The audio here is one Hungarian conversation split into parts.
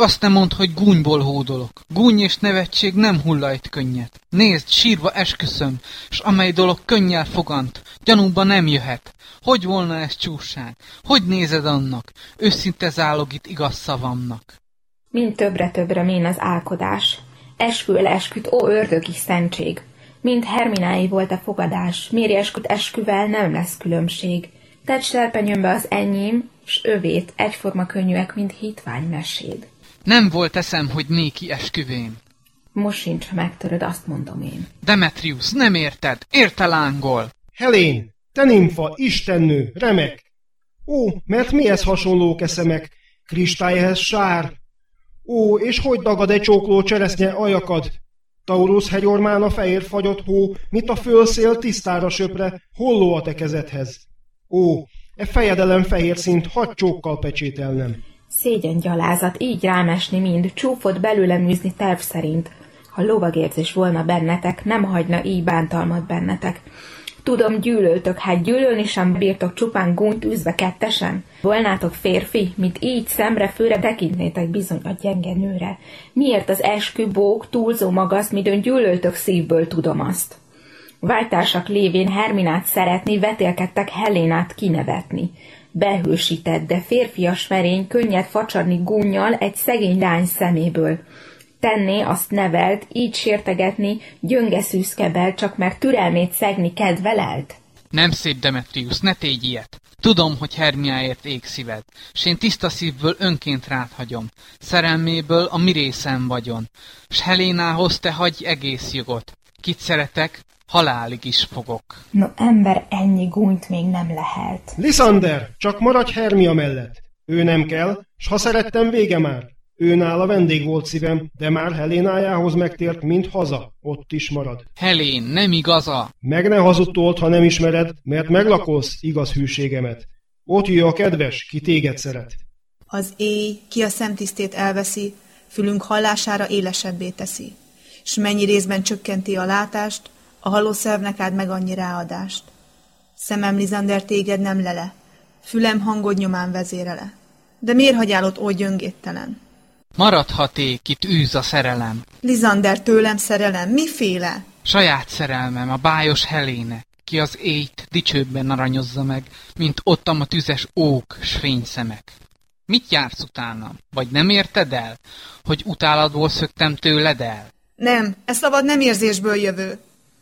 Azt nem mond, hogy gúnyból hódolok. Gúny és nevetség nem hullajt könnyet. Nézd, sírva esküszöm, s amely dolog könnyel fogant, gyanúba nem jöhet. Hogy volna ez csúság? Hogy nézed annak? Őszinte zálog itt igaz szavamnak. Mind többre-többre mén az álkodás. Eskü esküt, ó ördögi szentség. Mind Herminái volt a fogadás, Méri esküt esküvel nem lesz különbség. Tedd serpenyőmbe az enyém, s övét, egyforma könnyűek, mint hitvány meséd. Nem volt eszem, hogy néki esküvém. Most sincs, ha megtöröd, azt mondom én. Demetrius, nem érted, érte lángol. Helén, te nimfa, istennő, remek. Ó, mert mihez hasonló keszemek? Kristályhez sár. Ó, és hogy dagad egy csókló cseresznye ajakad? Taurus hegyormán a fehér fagyott hó, mit a fölszél tisztára söpre, holló a te kezedhez. Ó, e fejedelem fehér szint hagy csókkal pecsételnem. Szégyen gyalázat, így rámesni mind, csúfot belőle műzni terv szerint. Ha lovagérzés volna bennetek, nem hagyna így bántalmat bennetek. Tudom, gyűlöltök, hát gyűlölni sem bírtok csupán gúnyt űzve kettesen? Volnátok férfi, mint így szemre főre tekintnétek bizony a gyenge nőre. Miért az eskü bók túlzó magaszt, midőn gyűlöltök szívből tudom azt? Váltársak lévén Herminát szeretni, vetélkedtek Helénát kinevetni. Behősített, de férfias merény könnyed facsarni gúnyjal egy szegény lány szeméből. Tenné azt nevelt, így sértegetni, gyönge szűzkebel, csak mert türelmét szegni kedvelelt? Nem szép, Demetrius, ne tégy ilyet. Tudom, hogy Hermiáért ég szíved, s én tiszta szívből önként rád hagyom. Szerelméből a mi részem vagyon, s Helénához te hagyj egész jogot. Kit szeretek, halálig is fogok. No, ember ennyi gúnyt még nem lehet. Lisander, csak maradj Hermia mellett. Ő nem kell, s ha szerettem, vége már. Ő nála vendég volt szívem, de már Helénájához megtért, mint haza. Ott is marad. Helén, nem igaza. Meg ne hazudtolt, ha nem ismered, mert meglakolsz igaz hűségemet. Ott jöjj a kedves, ki téged szeret. Az éj, ki a szemtisztét elveszi, fülünk hallására élesebbé teszi. S mennyi részben csökkenti a látást, a haló szervnek ad meg annyi ráadást. Szemem Lizander téged nem lele, fülem hangod nyomán vezérele. De miért hagyál ott oly gyöngéttelen? Maradhaték, itt űz a szerelem. Lizander tőlem szerelem, miféle? Saját szerelmem, a bájos Heléne, ki az éjt dicsőbben aranyozza meg, mint ottam a tüzes ók s fényszemek. Mit jársz utánam? Vagy nem érted el, hogy utáladból szöktem tőled el? Nem, ez szabad nem érzésből jövő.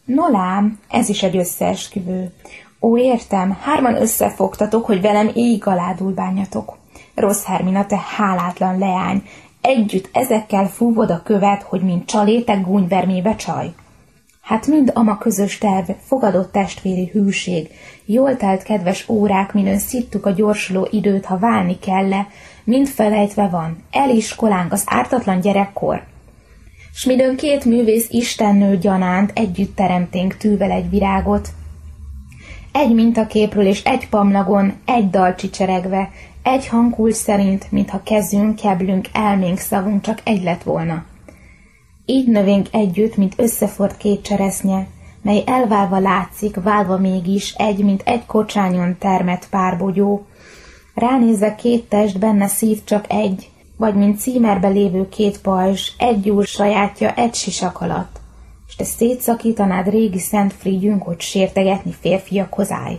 Nolám, ez is egy összeesküvő. Ó, értem, hárman összefogtatok, hogy velem így aládul bánjatok. Rossz Hermina, te hálátlan leány, együtt ezekkel fúvod a követ, hogy mint csalétek gúnyvermébe csaj. Hát mind ama közös terv, fogadott testvéri hűség, jól telt kedves órák, minőn szittuk a gyorsuló időt, ha válni kelle, mind felejtve van, eliskolánk az ártatlan gyerekkor. S midőn két művész istennő gyanánt együtt teremténk tűvel egy virágot, egy mintaképről és egy pamlagon, egy dal csicseregve, egy hangul szerint, mintha kezünk, keblünk, elménk, szavunk csak egy lett volna. Így növénk együtt, mint összefort két cseresznye, mely elválva látszik, válva mégis egy, mint egy kocsányon termett párbogyó. Ránézve két test, benne szív csak egy, vagy mint címerbe lévő két pajzs, egy úr sajátja egy sisak alatt, és te szétszakítanád régi szent frigyünk, hogy sértegetni férfiakhoz állj.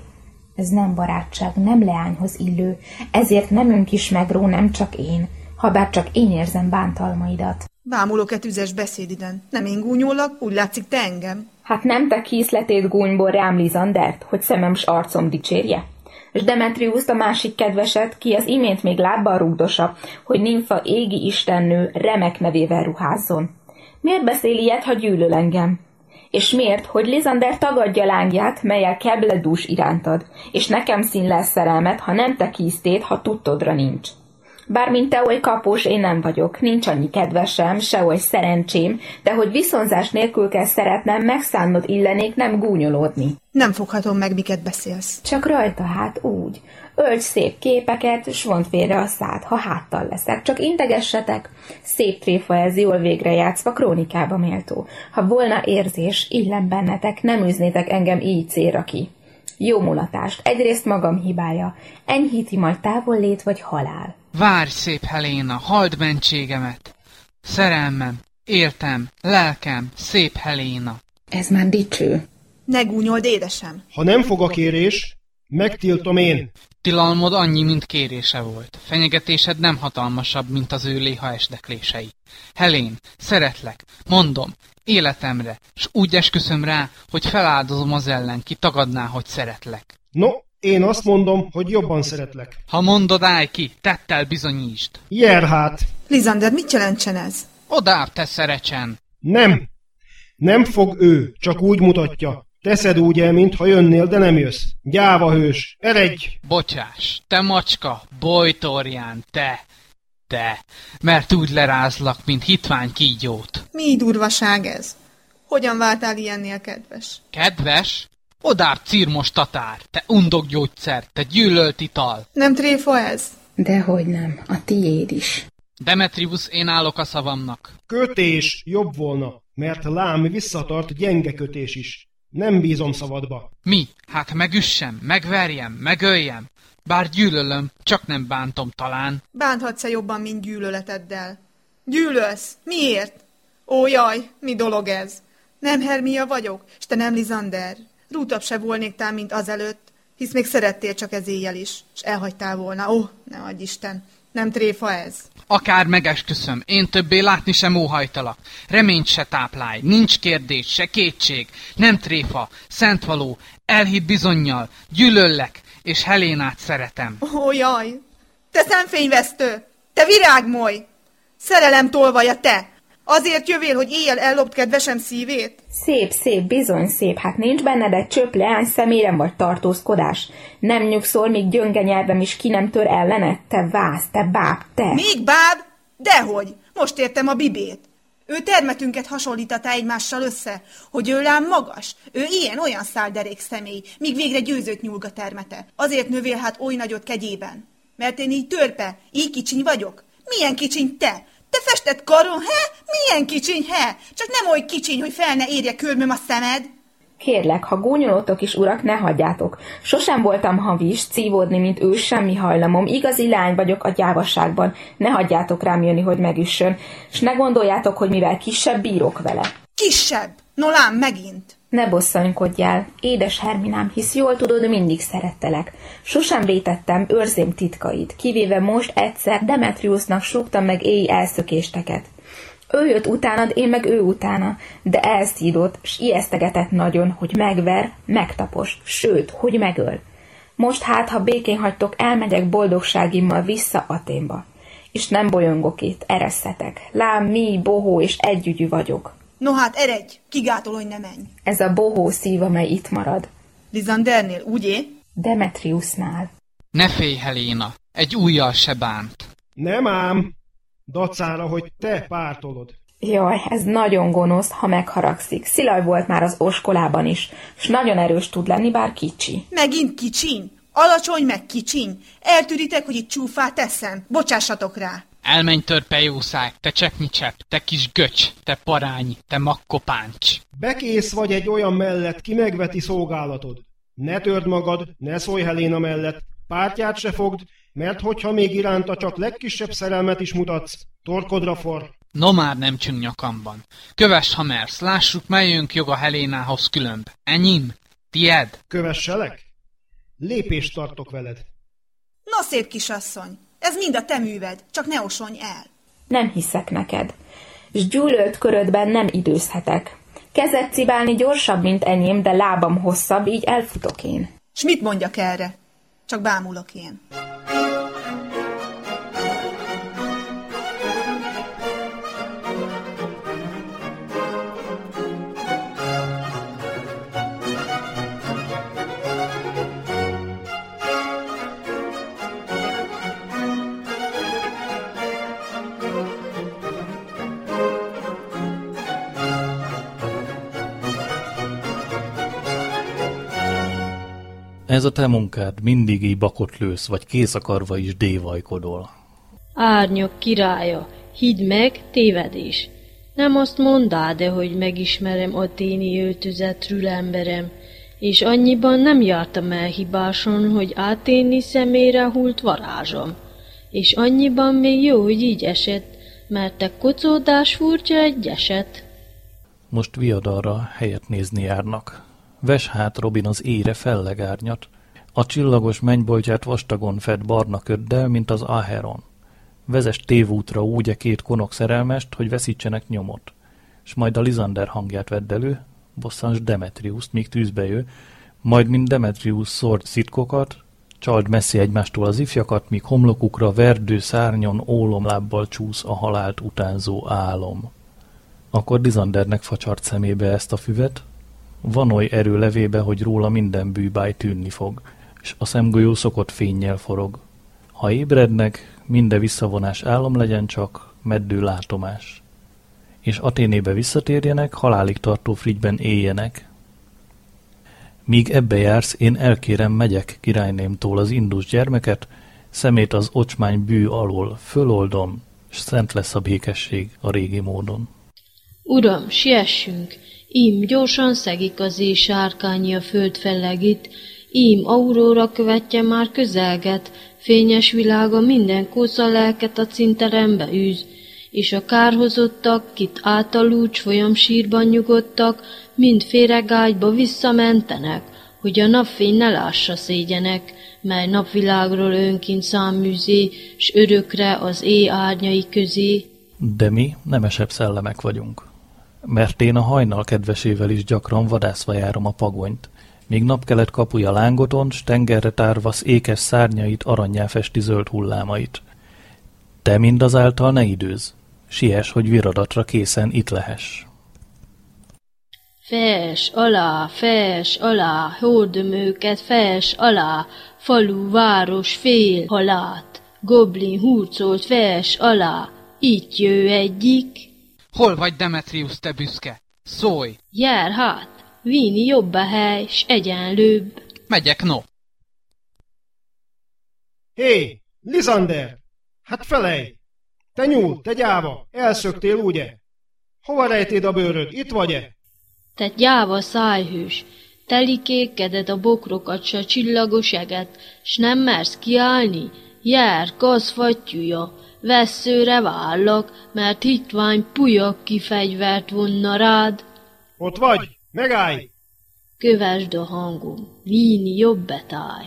Ez nem barátság, nem leányhoz illő, ezért nem ünk is megró, nem csak én, ha bár csak én érzem bántalmaidat. Vámulok-e tüzes beszédiden? Nem én gúnyolak, úgy látszik te engem. Hát nem te kíszletét gúnyból rám Lizandert, hogy szemem s arcom dicsérje? És Demetrius a másik kedveset, ki az imént még lábbal rúgdosa, hogy nimfa égi istennő remek nevével ruházzon. Miért beszél ilyet, ha gyűlöl engem? És miért, hogy Lizander tagadja lángját, melyel kebledús irántad, és nekem szín lesz szerelmet, ha nem te kíztét, ha tudtodra nincs. Bármint te oly kapós, én nem vagyok, nincs annyi kedvesem, se oly szerencsém, de hogy viszonzás nélkül kell szeretnem, megszánnod illenék nem gúnyolódni. Nem foghatom meg, miket beszélsz. Csak rajta hát úgy. Ölts szép képeket, s vont félre a szád, ha háttal leszek. Csak integessetek. Szép tréfa ez jól végre játszva, krónikába méltó. Ha volna érzés, illem bennetek, nem üznétek engem így célra ki. Jó mulatást, egyrészt magam hibája, enyhíti majd távol lét vagy halál. Várj, szép Heléna, halld mentségemet! Szerelmem, értem, lelkem, szép Heléna! Ez már dicső. Ne gúnyold, édesem! Ha nem fog a kérés, megtiltom én. Tilalmod annyi, mint kérése volt. Fenyegetésed nem hatalmasabb, mint az ő léha esdeklései. Helén, szeretlek, mondom, életemre, s úgy esküszöm rá, hogy feláldozom az ellen, ki tagadná, hogy szeretlek. No, én azt mondom, hogy jobban szeretlek. Ha mondod, állj ki, tettel bizonyítsd. Jer hát! Lizander, mit jelentsen ez? Odább te szerecsen! Nem! Nem fog ő, csak úgy mutatja. Teszed úgy el, mintha jönnél, de nem jössz. Gyáva hős, eredj! Bocsás, te macska, bojtorján, te, te, mert úgy lerázlak, mint hitvány kígyót. Mi durvaság ez? Hogyan váltál ilyennél kedves? Kedves? Odább cirmos tatár, te undok gyógyszer, te gyűlölt ital. Nem tréfa ez? Dehogy nem, a tiéd is. Demetrius, én állok a szavamnak. Kötés jobb volna, mert lám visszatart gyenge kötés is. Nem bízom szavadba. Mi? Hát megüssem, megverjem, megöljem. Bár gyűlölöm, csak nem bántom talán. Bánthatsz-e jobban, mint gyűlöleteddel? Gyűlölsz? Miért? Ó, jaj, mi dolog ez? Nem Hermia vagyok, s te nem Lizander. Rútabb se volnék tám, mint azelőtt, hisz még szerettél csak ez éjjel is, s elhagytál volna. Ó, ne adj Isten, nem tréfa ez. Akár megesküszöm, én többé látni sem óhajtalak. Reményt se táplálj, nincs kérdés, se kétség. Nem tréfa, szentvaló, elhitt bizonyjal, gyűlöllek, és Helénát szeretem. Ó, jaj! Te szemfényvesztő! Te virágmoly! Szerelem tolvaja te! Azért jövél, hogy éjjel ellopt kedvesem szívét? Szép, szép, bizony szép, hát nincs benned egy csöp leány szemérem vagy tartózkodás. Nem nyugszol, míg gyönge nyelvem is ki nem tör ellened, te vász, te báb, te. Még báb? Dehogy! Most értem a bibét. Ő termetünket hasonlítatá egymással össze, hogy ő lám magas, ő ilyen-olyan szálderék személy, míg végre győzött nyúlga termete. Azért növél hát oly nagyot kegyében. Mert én így törpe, így kicsiny vagyok. Milyen kicsiny te? Te festett karon, he? Milyen kicsiny, he? Csak nem oly kicsiny, hogy fel ne érje körmöm a szemed. Kérlek, ha gúnyolótok is, urak, ne hagyjátok. Sosem voltam havis, cívódni, mint ő, semmi hajlamom. Igazi lány vagyok a gyávasságban. Ne hagyjátok rám jönni, hogy megüssön. S ne gondoljátok, hogy mivel kisebb, bírok vele. Kisebb! No lám, megint! Ne bosszanykodjál, édes Herminám, hisz jól tudod, mindig szerettelek. Sosem vétettem őrzém titkait, kivéve most egyszer Demetriusnak súgtam meg éj elszökésteket. Ő jött utánad, én meg ő utána, de elszídott, s ijesztegetett nagyon, hogy megver, megtapos, sőt, hogy megöl. Most hát, ha békén hagytok, elmegyek boldogságimmal vissza Aténba. És nem bolyongok itt, eresszetek. Lám, mi, bohó és együgyű vagyok. No hát, eredj! Kigátol, hogy ne menj! Ez a bohó szív, amely itt marad. Lizandernél, ugye? Demetriusnál. Ne félj, Heléna, egy újjal se bánt. Nem ám, dacára, hogy te pártolod. Jaj, ez nagyon gonosz, ha megharagszik. Szilaj volt már az oskolában is, s nagyon erős tud lenni, bár kicsi. Megint kicsiny! Alacsony meg kicsiny! Eltűritek, hogy itt csúfát teszem. Bocsássatok rá! Elmenj törpe jószág, te cseknyi csepp, te kis göcs, te parány, te makkopáncs. Bekész vagy egy olyan mellett, ki megveti szolgálatod. Ne törd magad, ne szólj Heléna mellett, pártját se fogd, mert hogyha még iránta csak legkisebb szerelmet is mutatsz, torkodra for. No már nem csüng nyakamban. Kövess, ha mersz, lássuk, melyünk joga Helénához különb. Enyém? Tied? Kövesselek? Lépést tartok veled. Na szép kisasszony, ez mind a te műved, csak ne osonj el. Nem hiszek neked. S gyűlölt körödben nem időzhetek. Kezed cibálni gyorsabb, mint enyém, de lábam hosszabb, így elfutok én. S mit mondjak erre? Csak bámulok én. Ez a te munkád, mindig így bakot lősz, vagy készakarva is dévajkodol. Árnyak királya, hidd meg, tévedés. Nem azt mondá, de hogy megismerem a téni öltözetről emberem, és annyiban nem jártam el hibáson, hogy áténi szemére hult varázsom. És annyiban még jó, hogy így esett, mert te kocódás furcsa egy eset. Most viadalra helyet nézni járnak. Ves hát Robin az ére fellegárnyat. A csillagos mennyboltját vastagon fed barna köddel, mint az Aheron. Vezes tévútra úgy e két konok szerelmest, hogy veszítsenek nyomot. S majd a Lizander hangját vedd elő, bosszans Demetriuszt, míg tűzbe jő, majd mint Demetrius szórd szitkokat, csald messzi egymástól az ifjakat, míg homlokukra verdő szárnyon ólomlábbal csúsz a halált utánzó álom. Akkor Lizandernek facsart szemébe ezt a füvet, van oly erő levébe, hogy róla minden bűbáj tűnni fog, és a szemgolyó szokott fényjel forog. Ha ébrednek, minden visszavonás álom legyen csak, meddő látomás. És Aténébe visszatérjenek, halálig tartó frigyben éljenek. Míg ebbe jársz, én elkérem, megyek királynémtól az indus gyermeket, szemét az ocsmány bű alól föloldom, s szent lesz a békesség a régi módon. Uram, siessünk! Ím gyorsan szegik az éj sárkányi a föld fellegit, ím aurora követje már közelget, fényes világa minden kósza lelket a cinterembe űz, és a kárhozottak, kit általúcs folyam sírban nyugodtak, mind féregágyba visszamentenek, hogy a napfény ne lássa szégyenek, mely napvilágról önként száműzé, s örökre az éj árnyai közé. De mi nemesebb szellemek vagyunk mert én a hajnal kedvesével is gyakran vadászva járom a pagonyt, míg napkelet kapuja lángoton, s tengerre tárvasz ékes szárnyait aranyjá festi zöld hullámait. Te mindazáltal ne időz, siess, hogy viradatra készen itt lehess. Fes alá, fes alá, hordom őket, fes alá, falu, város, fél, halát, goblin hurcolt, fes alá, itt jő egyik, Hol vagy, Demetrius, te büszke? Szólj! Jár hát, víni jobb a hely, s egyenlőbb. Megyek, no. Hé, Lizander! Hát felej! Te nyúl, te gyáva, elszöktél, ugye? Hova rejtéd a bőröd, itt vagy-e? Te gyáva szájhős, telikékeded a bokrokat s a csillagos eget, s nem mersz kiállni? Jár, gazfattyúja, Vesszőre vállak, mert hitvány pujak kifegyvert vonna rád. Ott vagy, megállj! Kövesd a hangom, víni jobb betáj.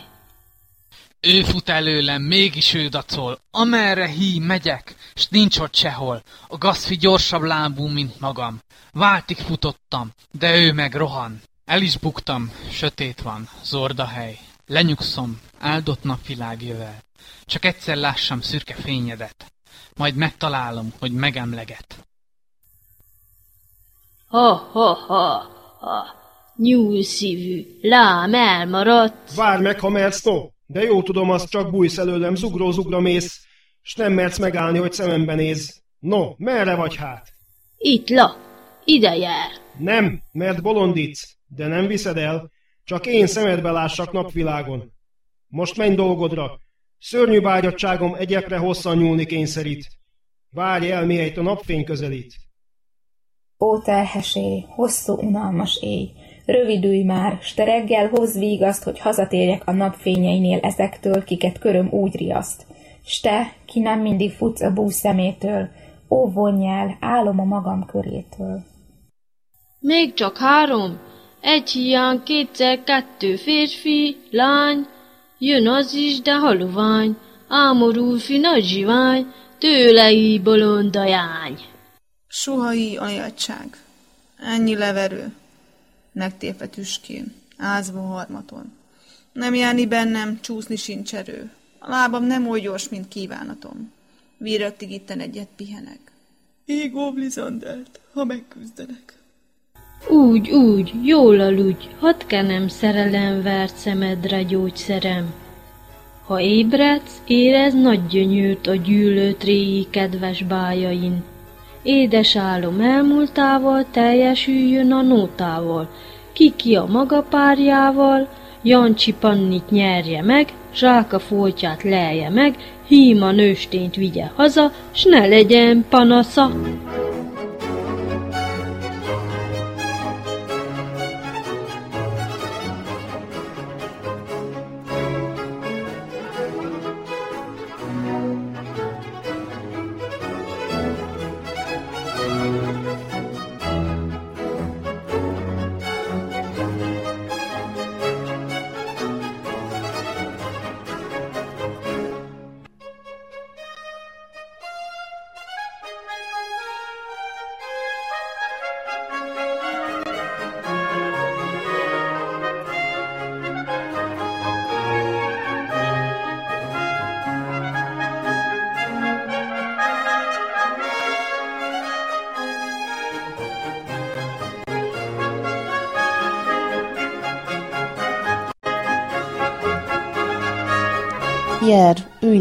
Ő fut előlem, mégis ő dacol. Amerre hí, megyek, s nincs ott sehol. A gazfi gyorsabb lábú, mint magam. Váltig futottam, de ő meg rohan. El is buktam, sötét van, zorda hely. Lenyugszom, áldott napvilág jövel. Csak egyszer lássam szürke fényedet. Majd megtalálom, hogy megemleget. Ha, ha, ha, ha. Nyúlszívű, lám elmaradt. Várj meg, ha mersz, no. De jó tudom, azt csak bújsz előlem, zugró-zugra mész, s nem mersz megállni, hogy szemembe néz. No, merre vagy hát? Itt la, ide jár. Nem, mert bolondítsz, de nem viszed el, csak én szemedbe lássak napvilágon. Most menj dolgodra, Szörnyű bágyadságom egyekre hosszan nyúlni kényszerít. Várj el, mihelyt a napfény közelít. Ó, terhesé, hosszú, unalmas éj, rövidülj már, s te reggel hozz vígaszt, hogy hazatérjek a napfényeinél ezektől, kiket köröm úgy riaszt. S te, ki nem mindig futsz a bú szemétől, ó, vonj el, álom a magam körétől. Még csak három, egy hiány, kétszer kettő férfi, lány, Jön az is, de halovány, ámorú nagy zsivány, tőlei bolondajány. Suhai ajadság, ennyi leverő, megtépve tüskén, ázva harmaton. Nem járni bennem, csúszni sincs erő. A lábam nem oly gyors, mint kívánatom. Víröktig itten egyet pihenek. Ég Oblizandert, ha megküzdenek. Úgy, úgy, jól aludj, hadd kenem szerelem vert szemedre gyógyszerem. Ha ébredsz, érez nagy gyönyört a gyűlölt régi kedves bájain. Édes álom elmúltával teljesüljön a nótával, Kiki a maga párjával, Jancsi Pannit nyerje meg, Zsáka foltját lelje meg, Híma nőstényt vigye haza, s ne legyen panasza.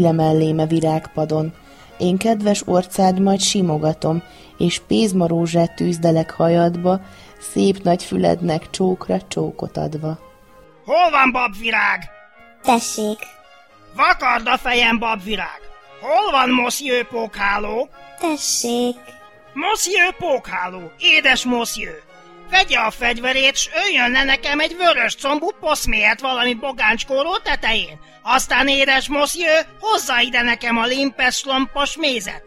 Ülj le melléme virágpadon, én kedves orcád majd simogatom, és pézmarózsát tűzdelek hajadba, szép nagy fülednek csókra csókot adva. Hol van babvirág? Tessék. Vakard a fejem, babvirág. Hol van Monsieur Pókháló? Tessék. Monsieur Pókháló, édes Monsieur. Vegye a fegyverét, s öljön le nekem egy vörös combú poszmélyet valami bogáncskóró tetején. Aztán édes Monsieur, hozza ide nekem a limpes lompos mézet.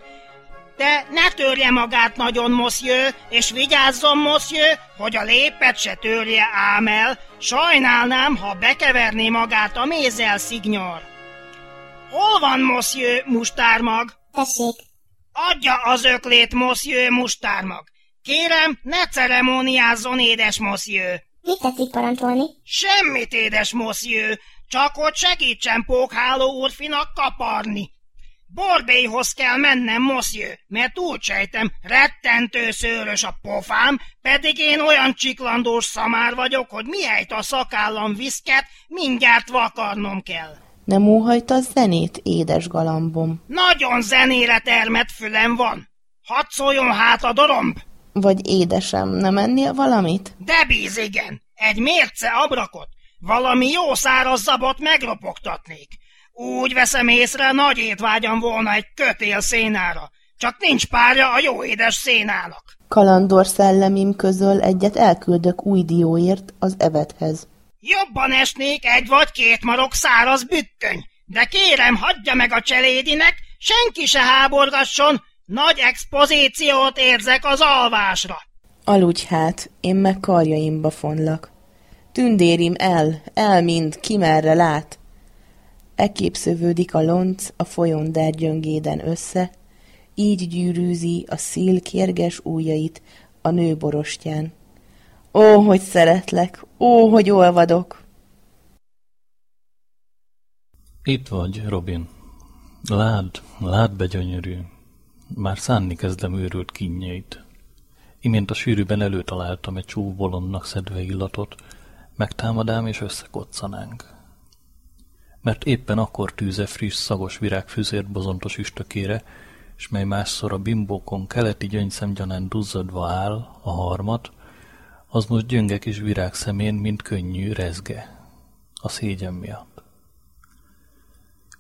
De ne törje magát nagyon, Monsieur, és vigyázzon, Monsieur, hogy a lépet se törje ám el. Sajnálnám, ha bekeverné magát a mézzel, szignyor. Hol van, Monsieur, mustármag? Tessék. Adja az öklét, Monsieur, mustármag. Kérem, ne ceremóniázzon, édes Monsieur. Mit tetszik parancsolni? Semmit, édes Monsieur, csak hogy segítsen Pókháló úrfinak kaparni. Borbélyhoz kell mennem, Monsieur, mert úgy sejtem, rettentő szőrös a pofám, pedig én olyan csiklandós szamár vagyok, hogy mihelyt a szakállam viszket, mindjárt vakarnom kell. Nem óhajta zenét, édes galambom? Nagyon zenére termett fülem van. Hadd szóljon hát a doromb! Vagy édesem, nem ennél valamit? De bíz, igen. Egy mérce abrakot, valami jó száraz zabot megropogtatnék. Úgy veszem észre, nagy étvágyam volna egy kötél szénára. Csak nincs párja a jó édes szénának. Kalandor szellemim közöl egyet elküldök új dióért az evethez. Jobban esnék egy vagy két marok száraz bükköny, de kérem, hagyja meg a cselédinek, senki se háborgasson, nagy expozíciót érzek az alvásra. Aludj hát, én meg karjaimba fonlak. Tündérim el, el mind, ki merre lát. Ekép szövődik a lonc a folyón dergyöngéden össze, így gyűrűzi a szíl kérges ujjait a nő borostyán. Ó, hogy szeretlek, ó, hogy olvadok! Itt vagy, Robin. Lád, lád be gyönyörű. Már szánni kezdem őrült kínjeit. Imént a sűrűben előtaláltam egy csúf bolondnak szedve illatot, megtámadám és összekoccanánk. Mert éppen akkor tűze friss, szagos virágfüzért bozontos üstökére, s mely másszor a bimbókon keleti gyöngyszemgyanán duzzadva áll, a harmat, az most gyönge kis virág szemén, mint könnyű rezge, a szégyen miatt.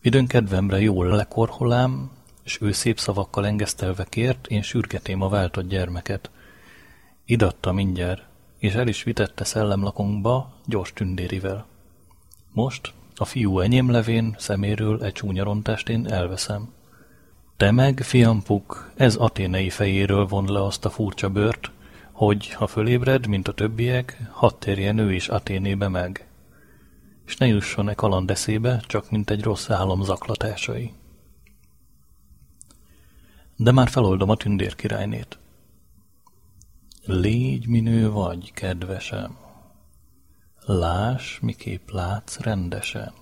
Időn kedvemre jól lekorholám, és ő szép szavakkal engesztelve kért, én sürgetém a váltott gyermeket. Idatta mindjárt, és el is vitette szellemlakunkba gyors tündérivel. Most a fiú enyém levén szeméről egy csúnyarontást én elveszem. Te meg, fiam Puk, ez aténei fejéről von le azt a furcsa bört, hogy, ha fölébred, mint a többiek, hadd térjen ő is Aténébe meg. És ne jusson e kaland eszébe, csak mint egy rossz álom zaklatásai. De már feloldom a tündér királynét. Légy minő vagy, kedvesem. Lás, miképp látsz rendesen.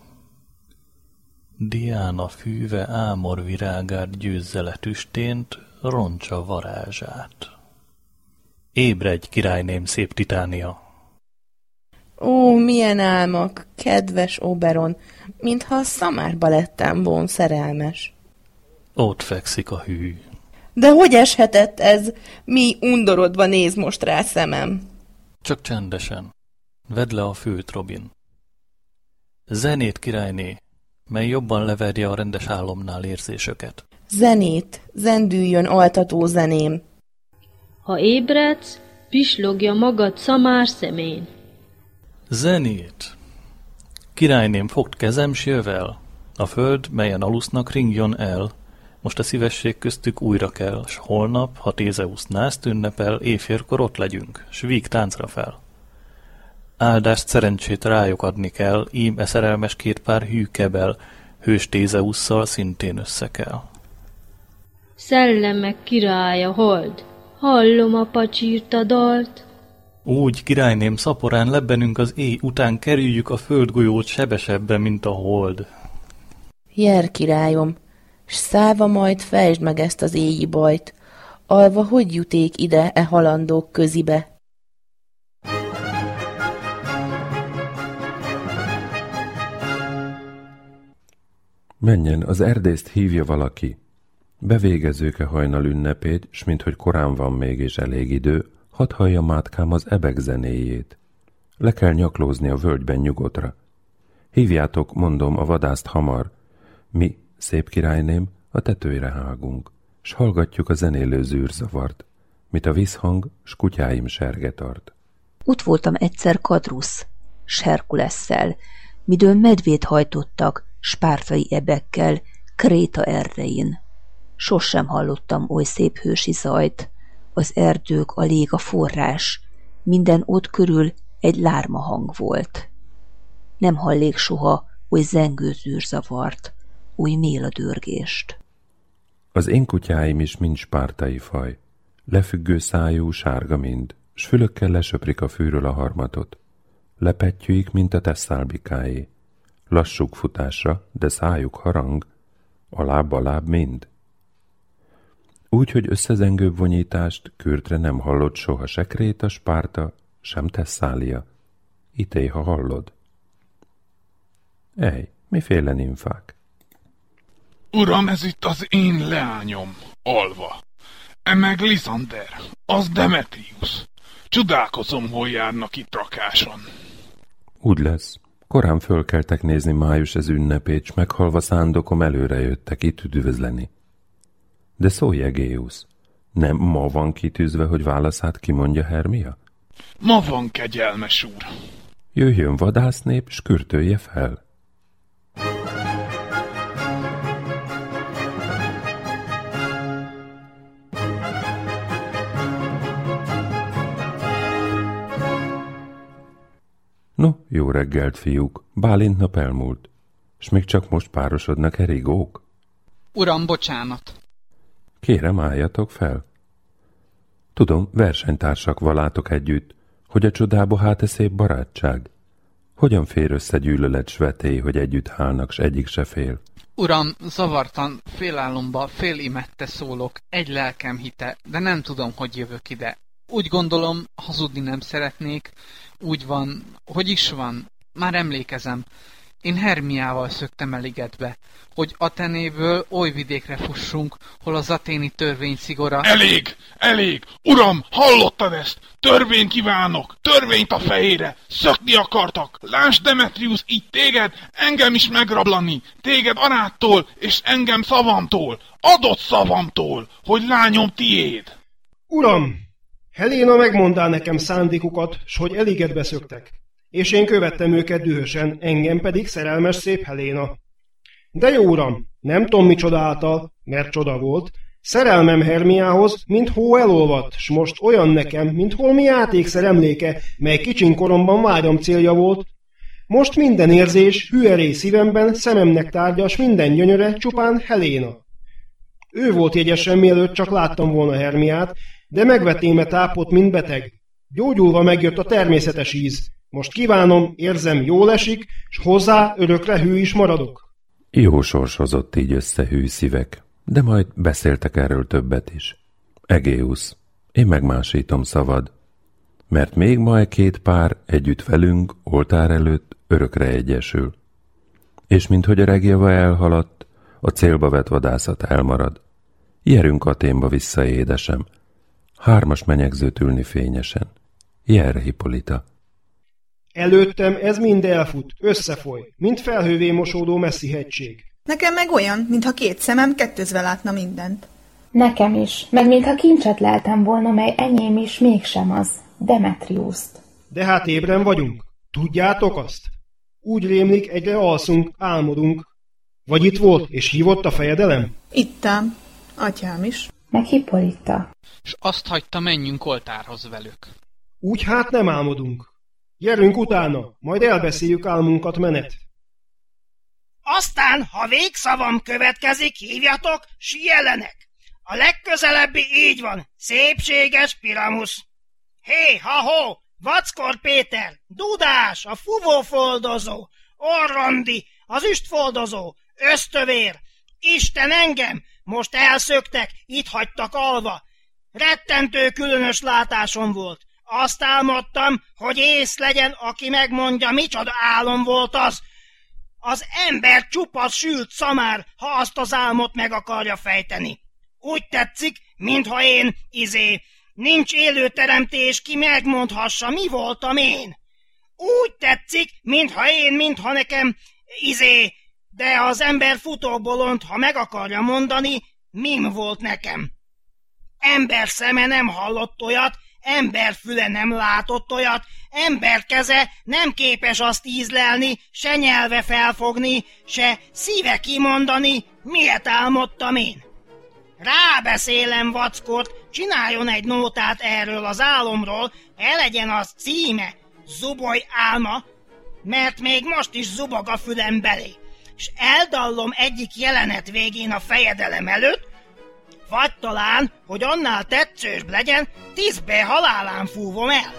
Diána fűve ámor virágát győzze le tüstént, roncsa varázsát. Ébredj, királyném, szép Titánia! Ó, milyen álmak, kedves Oberon, mintha a szamárba lettem volna szerelmes. Ott fekszik a hű. De hogy eshetett ez? Mi undorodva néz most rá szemem. Csak csendesen. Vedd le a főt, Robin. Zenét, királyné, mely jobban leverje a rendes álomnál érzésöket. Zenét, zendüljön altató zeném. Ha ébredsz, pislogja magad szamár szemén. Zenét! Királyném, fogd kezem, s jövel. A föld, melyen alusznak, ringjon el. Most a szívesség köztük újra kell, s holnap, ha Tézeusz nászt ünnepel, éjfélkor ott legyünk, s víg táncra fel. Áldást szerencsét rájuk adni kell, ím e szerelmes két pár hű kebel, hős Tézeusszal szintén össze kell. Szellemek királya hold, hallom a pacsírta dalt. Úgy, királyném, szaporán lebbenünk az éj után kerüljük a földgolyót sebesebben, mint a hold. Jer királyom, s száva majd fejtsd meg ezt az éji bajt, alva hogy juték ide e halandók közibe? Menjen, az erdészt hívja valaki. Bevégezőke hajnal ünnepét, s minthogy korán van még és elég idő, hadd hallja mátkám az ebek zenéjét. Le kell nyaklózni a völgyben nyugodra. Hívjátok, mondom, a vadászt hamar. Mi, szép királyném, a tetőre hágunk, s hallgatjuk a zenélő zűrzavart, mit a visszhang, s kutyáim serge tart. Ott voltam egyszer Kadrusz, s Herkulesszel, midőn medvét hajtottak, spártai ebekkel, Kréta erdein. Sosem hallottam oly szép hősi zajt, az erdők a lég a forrás, minden ott körül egy lárma hang volt. Nem hallék soha oly zengő zűrzavart, oly méladörgést. Az én kutyáim is mind spártai faj, lefüggő szájú, sárga mind, s fülökkel lesöprik a fűről a harmatot. Lepettyűik, mint a tesszálbikáé. Lassuk futásra, de szájuk harang, a láb a láb mind. Úgy, hogy összezengőbb vonyítást kürtre nem hallott soha se Kréta, Spárta, sem Tesszália. Ité, ha hallod. Ej, miféle nimfák? Uram, ez itt az én leányom, Alva. E meg Lisander, az Demetrius. Csodálkozom, hol járnak itt rakáson. Úgy lesz. Korán fölkeltek nézni május ez ünnepét, s meghalva szándokom előre jöttek itt üdvözleni. De szólj, Egéusz, nem ma van kitűzve, hogy válaszát kimondja Hermia? Ma van, kegyelmes úr. Jöjjön vadásznép, s kürtölje fel. No, jó reggelt, fiúk. Bálint nap elmúlt. S még csak most párosodnak erigók? Uram, bocsánat. Kérem, álljatok fel. Tudom, versenytársak valátok együtt, hogy a csodába hát e szép barátság. Hogyan fér össze gyűlölet s vetély, hogy együtt hálnak, s egyik se fél? Uram, zavartan, félálomba, félimette szólok, egy lelkem hite, de nem tudom, hogy jövök ide. Úgy gondolom, hazudni nem szeretnék, úgy van, hogy is van, már emlékezem. Én Hermiával szöktem el ligetbe, hogy Atenéből oly vidékre fussunk, hol az aténi törvény szigora... Elég! Elég! Uram, hallottad ezt? Törvény kívánok! Törvényt a fejére! Szökni akartak! Lásd, Demetrius, így téged, engem is megrablani! Téged aráttól, és engem szavamtól! Adott szavamtól, hogy lányom tiéd! Uram, Helena megmondá nekem szándékukat, s hogy elégedbe szöktek és én követtem őket dühösen, engem pedig szerelmes szép Heléna. De jó uram, nem tudom mi által, mert csoda volt, szerelmem Hermiához, mint hó elolvadt, s most olyan nekem, mint holmi játékszer emléke, mely kicsin koromban vágyam célja volt. Most minden érzés, hüeré szívemben, szememnek tárgyas minden gyönyöre, csupán Heléna. Ő volt jegyesen, mielőtt csak láttam volna Hermiát, de megvetém-e tápot, mint beteg. Gyógyulva megjött a természetes íz. Most kívánom, érzem, jól esik, s hozzá örökre hű is maradok. Jó sors hozott így össze hű szívek, de majd beszéltek erről többet is. Egéusz, én megmásítom szavad, mert még majd két pár együtt velünk, oltár előtt örökre egyesül. És minthogy a regjava elhaladt, a célba vett vadászat elmarad. Jerünk Aténba vissza, édesem. Hármas menyegzőt ülni fényesen. Jer, Hippolita. Előttem ez mind elfut, összefoly, mint felhővé mosódó messzi hegység. Nekem meg olyan, mintha két szemem kettőzve látna mindent. Nekem is, meg mintha kincset leltem volna, mely enyém is mégsem az, Demetriuszt. De hát ébren vagyunk, tudjátok azt? Úgy rémlik, egyre alszunk, álmodunk. Vagy itt volt, és hívott a fejedelem? Ittam, atyám is. Meg Hippolyta. És azt hagyta, menjünk oltárhoz velük. Úgy hát nem álmodunk. Gyerünk utána, majd elbeszéljük álmunkat menet. Aztán, ha végszavam következik, hívjatok, s jelenek. A legközelebbi így van, szépséges piramusz. Hé, ha-ho, Vackor Péter, Dudás, a fuvófoldozó, Orrondi, az üstfoldozó, ösztövér, Isten engem, most elszöktek, itt hagytak alva. Rettentő különös látásom volt. Azt álmodtam, hogy ész legyen, aki megmondja, micsoda álom volt az. Az ember csupasz sült szamár, ha azt az álmot meg akarja fejteni. Úgy tetszik, mintha én, izé, nincs élő teremtés, ki megmondhassa, mi voltam én. Úgy tetszik, mintha én, mintha nekem, izé, de az ember futóbolond, ha meg akarja mondani, mim volt nekem. Ember szeme nem hallott olyat, ember füle nem látott olyat, ember keze nem képes azt ízlelni, se nyelve felfogni, se szíve kimondani, miért álmodtam én. Rábeszélem vackort, csináljon egy nótát erről az álomról, elegyen az címe, Zuboly álma, mert még most is zubog a fülem belé, és eldallom egyik jelenet végén a fejedelem előtt, vagy talán, hogy annál tetszősbb legyen, tízbe halálán fúvom el.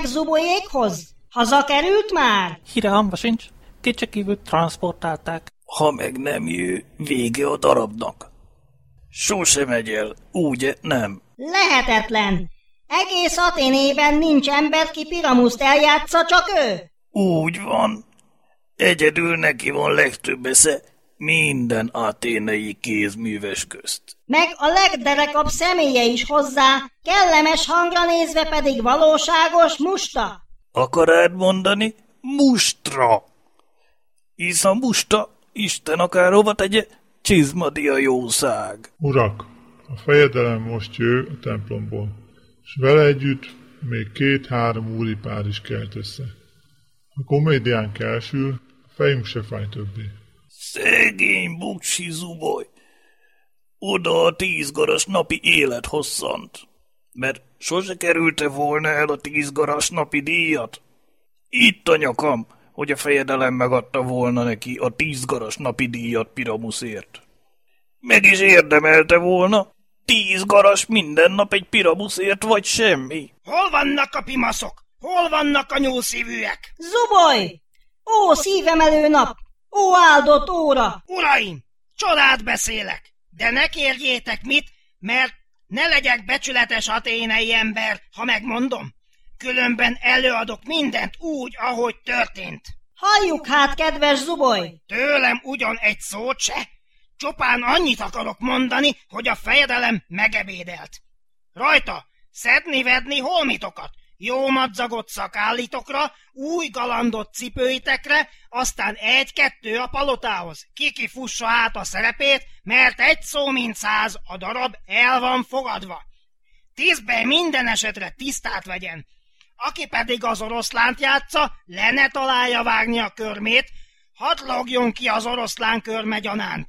Küldtetek Zubolyékhoz? Hazakerült már? Hire hamba sincs. Kétségkívül transportálták. Ha meg nem jő, vége a darabnak. Sose megy el, úgy nem. Lehetetlen. Egész Aténében nincs ember, ki Piramuszt eljátsza, csak ő. Úgy van. Egyedül neki van legtöbb esze minden aténai kézműves közt. Meg a legderekabb személye is hozzá, kellemes hangra nézve pedig valóságos musta. Akarád mondani? Mustra! Hisz a musta, Isten akárhova tegye, csizmadi a jószág. Urak, a fejedelem most jő a templomból, és vele együtt még két-három úri pár is kelt össze. A komédiánk elsül, a fejünk se fáj többé. Szegény buksi zuboly! Oda a tíz garas napi élet hosszant, mert sose kerülte volna el a tíz garas napi díjat. Itt a nyakam, hogy a fejedelem megadta volna neki a tíz garas napi díjat Piramuszért. Meg is érdemelte volna, tíz garas minden nap egy Piramuszért vagy semmi. Hol vannak a pimaszok? Hol vannak a nyúlszívűek? Zuboly! Ó, szívemelő nap! Ó, áldott óra! Uraim, csodát beszélek, de ne kérjétek mit, mert ne legyek becsületes aténei ember, ha megmondom. Különben előadok mindent úgy, ahogy történt. Halljuk hát, kedves Zuboly! Tőlem ugyan egy szót se. Csupán annyit akarok mondani, hogy a fejedelem megebédelt. Rajta szedni-vedni holmitokat, jó madzagot szakállitokra, új galandot cipőitekre, aztán egy-kettő a palotához. Kiki fussa át a szerepét, mert egy szó mint száz a darab el van fogadva. Tízbe minden esetre tisztát vegyen. Aki pedig az oroszlánt játsza, le ne találja vágni a körmét, hadd logjon ki az oroszlán körmegyanánt.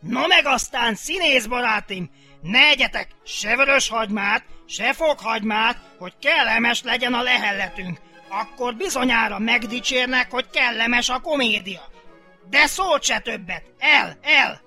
No meg aztán, színész barátim, ne egyetek se vörös hagymát, se fokhagymát, hogy kellemes legyen a lehelletünk. Akkor bizonyára megdicsérnek, hogy kellemes a komédia. De szót se többet. El, el!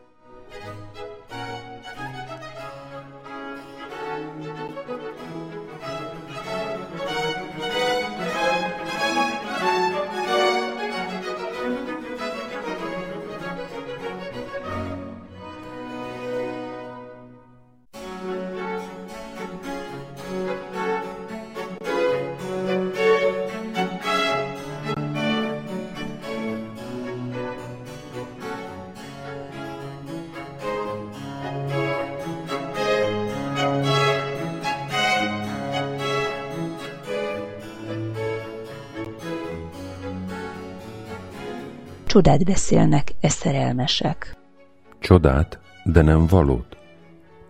Csodát beszélnek e szerelmesek. Csodát, de nem valót.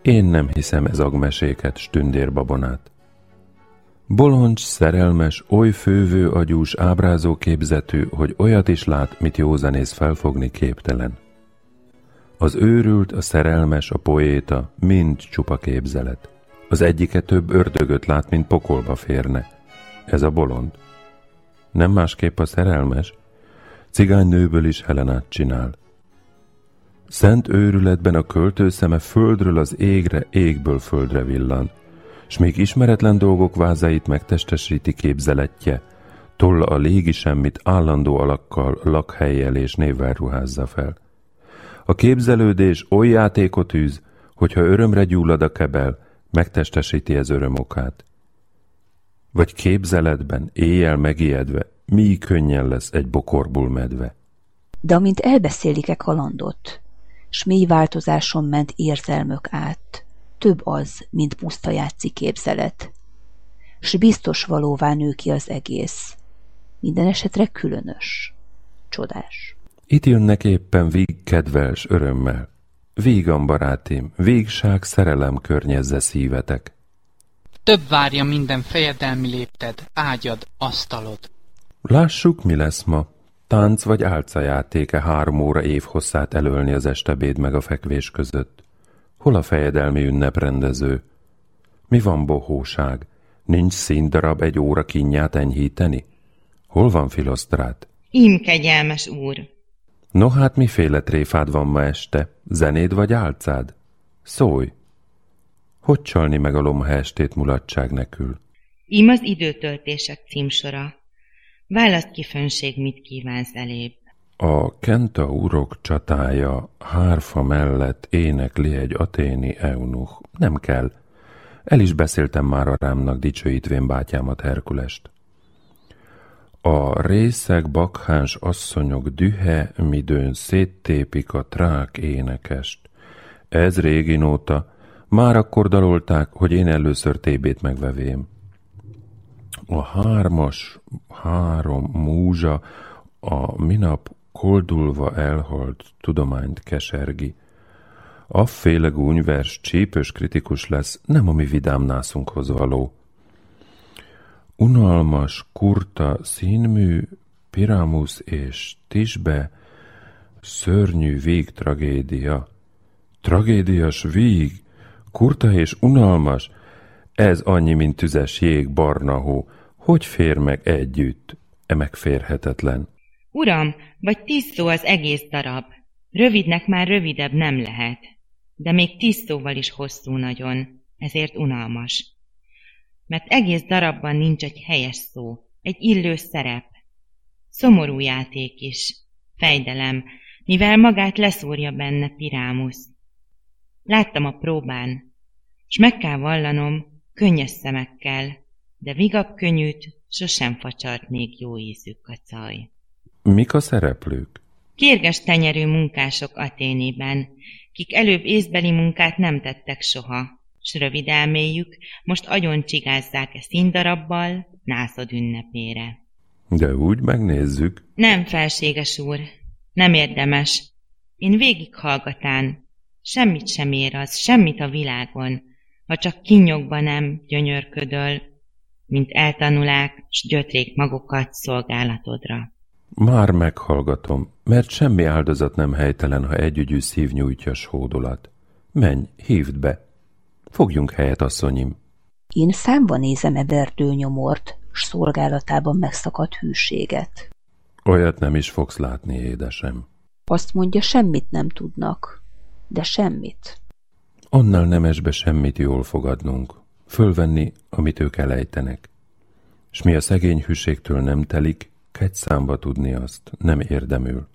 Én nem hiszem ez agmeséket, stündérbabonát. Boloncs, szerelmes, oly fővő agyús, ábrázó képzetű, hogy olyat is lát, mit józanész felfogni képtelen. Az őrült, a szerelmes, a poéta mind csupa képzelet. Az egyike több ördögöt lát, mint pokolba férne. Ez a bolond. Nem másképp a szerelmes, Cigánynőből is Helenát csinál. Szent őrületben a költő szeme földről az égre, égből földre villan, s még ismeretlen dolgok vázait megtestesíti képzeletje, tolla a légi semmit állandó alakkal, lakhelyjel és névvel ruházza fel. A képzelődés oly játékot űz, hogyha örömre gyullad a kebel, megtestesíti ez örömokát. Vagy képzeletben, éjjel megijedve, mi könnyen lesz egy bokorból medve. De amint elbeszélik-e kalandot, s mély változáson ment érzelmök át, több az, mint puszta játszik képzelet. S biztos valóvá nő ki az egész. Minden esetre különös. Csodás. Itt jönnek éppen vég kedves örömmel. Vígan barátim, végság szerelem környezze szívetek. Több várja minden fejedelmi lépted, ágyad, asztalod. Lássuk, mi lesz ma. Tánc vagy álcajátéke három óra év hosszát elölni az estebéd meg a fekvés között. Hol a fejedelmi ünneprendező? Mi van bohóság? Nincs színdarab egy óra kinyát enyhíteni? Hol van filosztrát? Im, kegyelmes úr! No hát miféle tréfád van ma este? Zenéd vagy álcád? Szólj! Hogy csalni meg a lomha estét mulatság nekül? Im az időtöltések címsora. Választ ki, főnség, mit kívánsz elébb. A Kenta urok csatája hárfa mellett énekli egy aténi eunuch. Nem kell. El is beszéltem már a rámnak dicsőítvén bátyámat Herkulest. A részeg bakháns asszonyok dühe, midőn széttépik a trák énekest. Ez régi nóta, már akkor dalolták, hogy én először tébét megvevém. A hármas, három múzsa, a minap koldulva elhalt tudományt kesergi. Afféle gúnyvers csípős kritikus lesz, nem a mi vidám nászunkhoz való. Unalmas, kurta, színmű, piramus és tisbe, szörnyű vég tragédia. Tragédias víg, kurta és unalmas, ez annyi, mint tüzes jég, barna hó. Hogy fér meg együtt? E megférhetetlen. Uram, vagy tíz szó az egész darab. Rövidnek már rövidebb nem lehet. De még tíz szóval is hosszú nagyon, ezért unalmas. Mert egész darabban nincs egy helyes szó, egy illő szerep. Szomorú játék is, fejdelem, mivel magát leszúrja benne Pirámusz. Láttam a próbán, s meg kell vallanom, könnyes szemekkel, de vigap könnyűt sosem facsart még jó ízű kacaj. Mik a szereplők? Kérges tenyerű munkások Aténében, kik előbb észbeli munkát nem tettek soha, s rövid elméjük most agyon csigázzák e színdarabbal nászod ünnepére. De úgy megnézzük. Nem, felséges úr, nem érdemes. Én végighallgatán, semmit sem ér az, semmit a világon, ha csak kinyogba nem gyönyörködöl, mint eltanulák, s gyötrék magukat szolgálatodra. Már meghallgatom, mert semmi áldozat nem helytelen, ha együgyű szív nyújtja hódolat. Menj, hívd be. Fogjunk helyet, asszonyim. Én számba nézem e verdőnyomort, s szolgálatában megszakadt hűséget. Olyat nem is fogsz látni, édesem. Azt mondja, semmit nem tudnak. De semmit. Annál nemesbe semmit jól fogadnunk. Fölvenni, amit ők elejtenek. S mi a szegény hűségtől nem telik, kegy számba tudni azt, nem érdemül.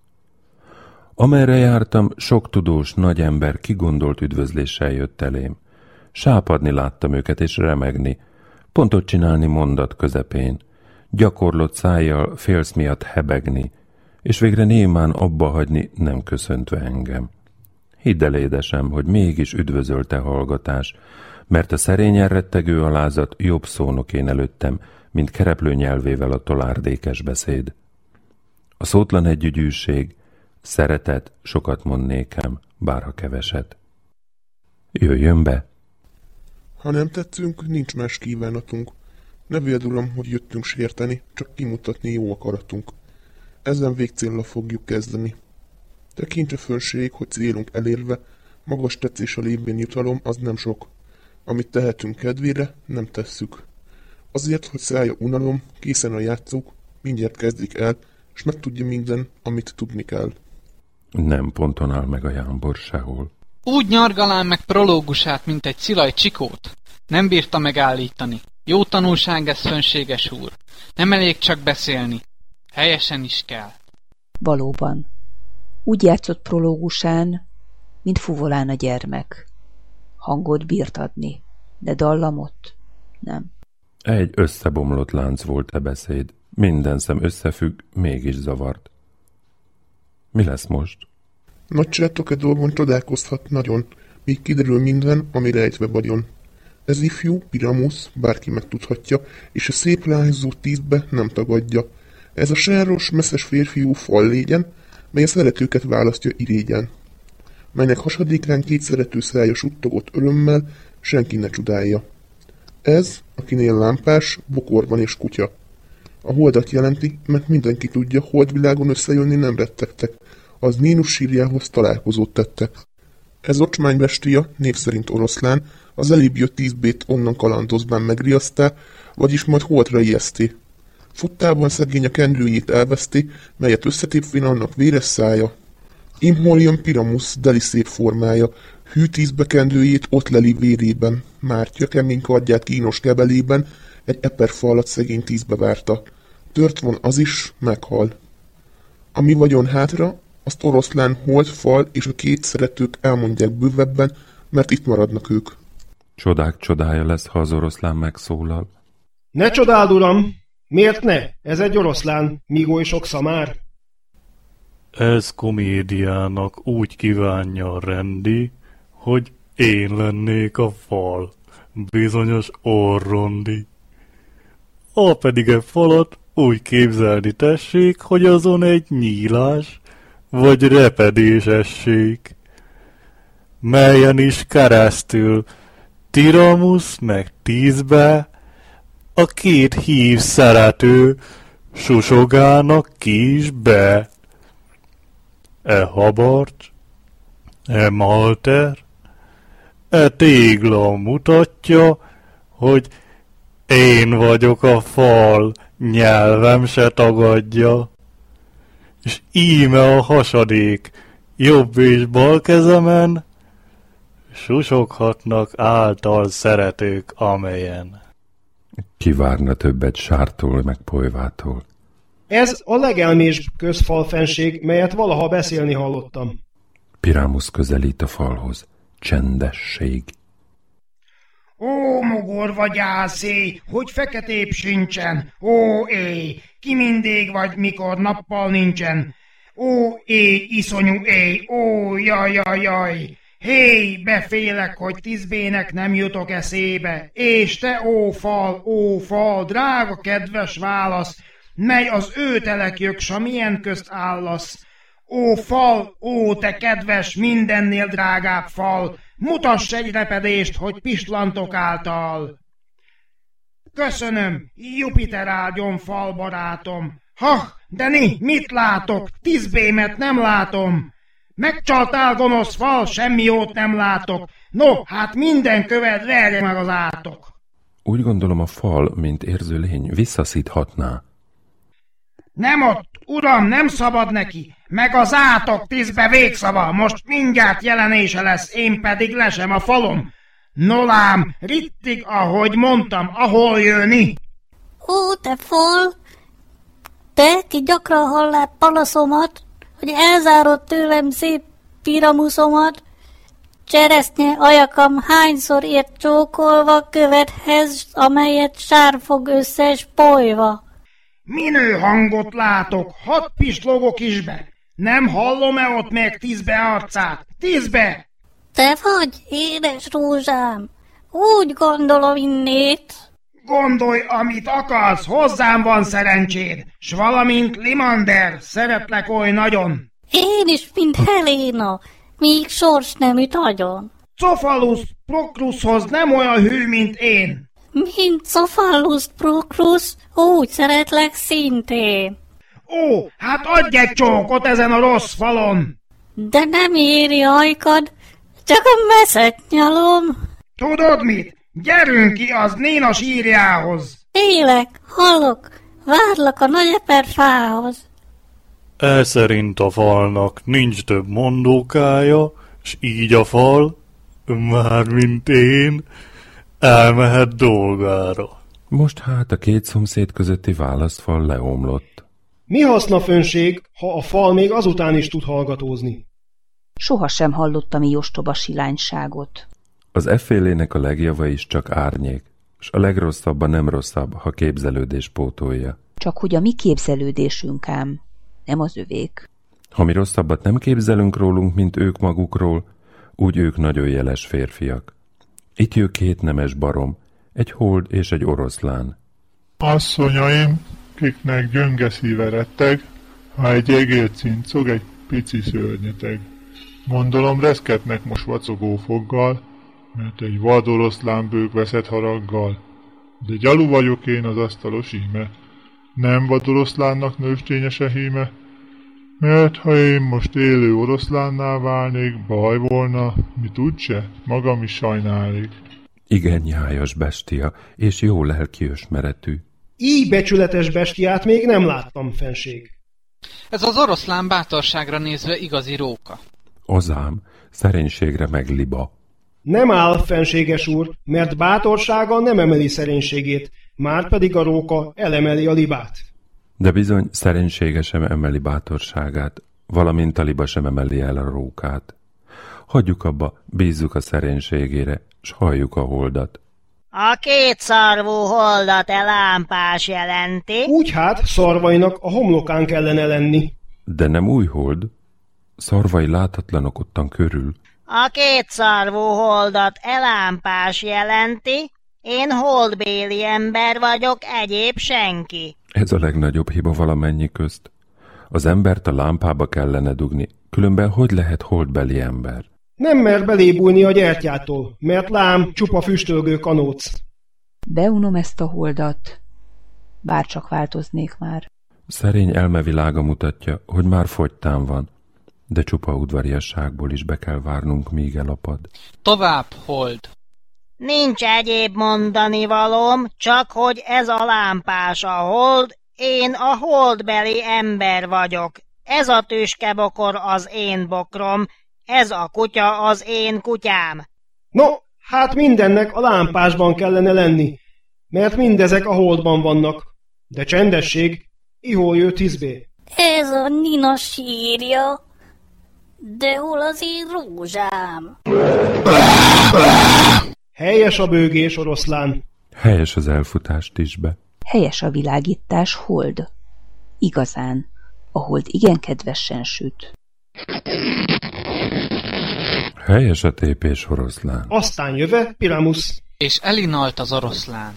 Amerre jártam, sok tudós nagy ember kigondolt üdvözléssel jött elém. Sápadni láttam őket és remegni, pontot csinálni mondat közepén, gyakorlott szájjal félsz miatt hebegni, és végre némán abba hagyni nem köszöntve engem. Hidd el, édesem, hogy mégis üdvözölte hallgatás, mert a szerényen rettegő alázat jobb szónok én előttem, mint kereplő nyelvével a tolárdékes beszéd. A szótlan együgyűség, szeretet sokat mond nékem, bárha keveset. Jöjjön be! Ha nem tetszünk, nincs más kívánatunk. Ne véld, uram, hogy jöttünk sérteni, csak kimutatni jó akaratunk. Ezen végcélra fogjuk kezdeni. Tekintse fölség, hogy célunk elérve, magas tetszés a lévén jutalom, az nem sok. Amit tehetünk kedvére, nem tesszük. Azért, hogy szállja unalom, készen a játszók, mindjárt kezdik el, és megtudja minden, amit tudni kell. Nem ponton áll meg a jámbor sehol. Úgy nyargalán meg prológusát, mint egy szilaj csikót. Nem bírta megállítani. Jó tanulság ez, fönséges úr. Nem elég csak beszélni. Helyesen is kell. Valóban. Úgy játszott prológusán, mint fuvolán a gyermek. Hangot bírt adni, de dallamot nem. Egy összebomlott lánc volt e beszéd. Minden szem összefügg, mégis zavart. Mi lesz most? Nagy csátok dolgon csodálkozhat nagyon, míg kiderül minden, ami rejtve vagyon. Ez ifjú, Piramus, bárki megtudhatja, és a szép lányzó tízbe nem tagadja. Ez a sáros, messzes férfiú fal légyen, mely a szeretőket választja irégyen. Melynek hasadékán két szerető szája suttogott örömmel, senki ne csodálja. Ez, akinél lámpás, bokorban és kutya. A holdat jelenti, mert mindenki tudja, holdvilágon összejönni nem rettegtek, az Nínus sírjához találkozót tettek. Ez ocsmánybestia, név szerint oroszlán, az elébb jött tízbét onnan kalandozván megriasztá, vagyis majd holtra ijeszti. Futtában szegény a kendőjét elveszti, melyet összetépvén annak véres szája. Imhol jön Piramus, deli szép formája, hű tízbe kendőjét ott leli vérében, mártja kemény kardját kínos kebelében, egy eperfa alatt szegény tízbe várta. Tört von az is, meghal. A mi vagyon hátra, azt oroszlán holt, fal és a két szeretők elmondják bővebben, mert itt maradnak ők. Csodák csodája lesz, ha az oroszlán megszólal. Ne csodáld, uram! Miért ne? Ez egy oroszlán, sok szamár. Ez komédiának úgy kívánja rendi, hogy én lennék a fal, bizonyos orrondi. A pedig e falat úgy képzelni tessék, hogy azon egy nyílás, vagy repedés essék, melyen is keresztül Tiramus meg tízbe a két hív szerető susogának kis be. E habarcs, e malter, e tégla mutatja, hogy én vagyok a fal, nyelvem se tagadja és íme a hasadék, jobb és bal kezemen, susoghatnak által szeretők amelyen. Kivárna többet sártól meg polyvától. Ez a legelmés közfalfenség, melyet valaha beszélni hallottam. Pirámus közelít a falhoz. Csendesség. Ó, mogorva gyászé, hogy feketébb sincsen. Ó, éj, ki mindig vagy, mikor nappal nincsen. Ó, éj, iszonyú éj, ó, jaj, jaj, jaj. Hé, befélek, hogy tízbének nem jutok eszébe. És te, ó fal, ó fal, drága kedves válasz, mely az őtelek jöksa, milyen közt állasz. Ó fal, ó te kedves, mindennél drágább fal, Mutass egy repedést, hogy pislantok által. Köszönöm, Jupiter áldjon fal barátom. Ha, de ni, mit látok? Tízbémet nem látom. Megcsaltál, gonosz fal, semmi jót nem látok. No, hát minden követ verje meg az átok. Úgy gondolom a fal, mint érző lény, visszaszíthatná. Nem ott, uram, nem szabad neki. Meg az átok tízbe végszava, most mindjárt jelenése lesz, én pedig lesem a falom. Nolám, rittig, ahogy mondtam, ahol jönni. Ó, te fal, te, ki gyakran hallál panaszomat, hogy elzárod tőlem szép piramuszomat, cseresznye ajakam hányszor ért csókolva követhez, amelyet sár fog összes polyva. Minő hangot látok, hat pislogok is be. Nem hallom-e ott még tízbe arcát? Tízbe! Te vagy, édes rózsám. Úgy gondolom innét. Gondolj, amit akarsz, hozzám van szerencséd, s valamint Limander, szeretlek oly nagyon. Én is, mint Helena, míg sors nem üt agyon. Cofalus Proclushoz nem olyan hű, mint én. Mint Cofalus Proclus, úgy szeretlek szintén. Ó, hát adj egy csókot ezen a rossz falon! De nem éri ajkad, csak a meszet nyalom. Tudod mit? Gyerünk ki az Néna sírjához! Élek, hallok, várlak a nagy fához. E szerint a falnak nincs több mondókája, s így a fal, mármint én, elmehet dolgára. Most hát a két szomszéd közötti válaszfal leomlott. Mi haszna főnség, ha a fal még azután is tud hallgatózni? Soha sem hallottam így ostoba silányságot. Az effélének a legjava is csak árnyék, s a legrosszabb a nem rosszabb, ha képzelődés pótolja. Csak hogy a mi képzelődésünk ám, nem az övék. Ha mi rosszabbat nem képzelünk rólunk, mint ők magukról, úgy ők nagyon jeles férfiak. Itt jön két nemes barom, egy hold és egy oroszlán. Asszonyaim, kiknek gyönge szíve retteg, ha egy egér cincog, egy pici szörnyeteg. Gondolom reszketnek most vacogó foggal, mert egy vad oroszlán bők veszett haraggal. De gyalu vagyok én az asztalos íme, nem vad oroszlánnak nőstényese híme, mert ha én most élő oroszlánnál válnék, baj volna, mit úgyse, magam is sajnálnék. Igen nyájas bestia, és jó lelki ösmeretű. Így becsületes bestiát még nem láttam, fenség. Ez az oroszlán bátorságra nézve igazi róka. Azám, szerénységre meg liba. Nem áll, fenséges úr, mert bátorsága nem emeli szerénységét, már pedig a róka elemeli a libát. De bizony szerénysége sem emeli bátorságát, valamint a liba sem emeli el a rókát. Hagyjuk abba, bízzuk a szerénységére, s halljuk a holdat. A két szarvú holdat e lámpás jelenti. Úgy hát, szarvainak a homlokán kellene lenni. De nem új hold. Szarvai láthatlanok ottan körül. A két szarvú holdat e lámpás jelenti. Én holdbéli ember vagyok, egyéb senki. Ez a legnagyobb hiba valamennyi közt. Az embert a lámpába kellene dugni, különben hogy lehet holdbeli ember? Nem mer belébújni a gyertyától, mert lám csupa füstölgő kanóc. Beunom ezt a holdat, bárcsak változnék már. Szerény elmevilága mutatja, hogy már fogytán van, de csupa udvariasságból is be kell várnunk, míg elapad. Tovább, hold! Nincs egyéb mondani valóm, csak hogy ez a lámpás a hold, én a holdbeli ember vagyok. Ez a tüskebokor az én bokrom, ez a kutya az én kutyám. No, hát mindennek a lámpásban kellene lenni, mert mindezek a holdban vannak. De csendesség, ihol jött izbé. Ez a Nina sírja. De hol az én rózsám? Helyes a bőgés, oroszlán. Helyes az elfutást is be. Helyes a világítás, hold. Igazán, a hold igen kedvesen süt. Helyes a tépés oroszlán. Aztán jöve Piramus. És elinalt az oroszlán.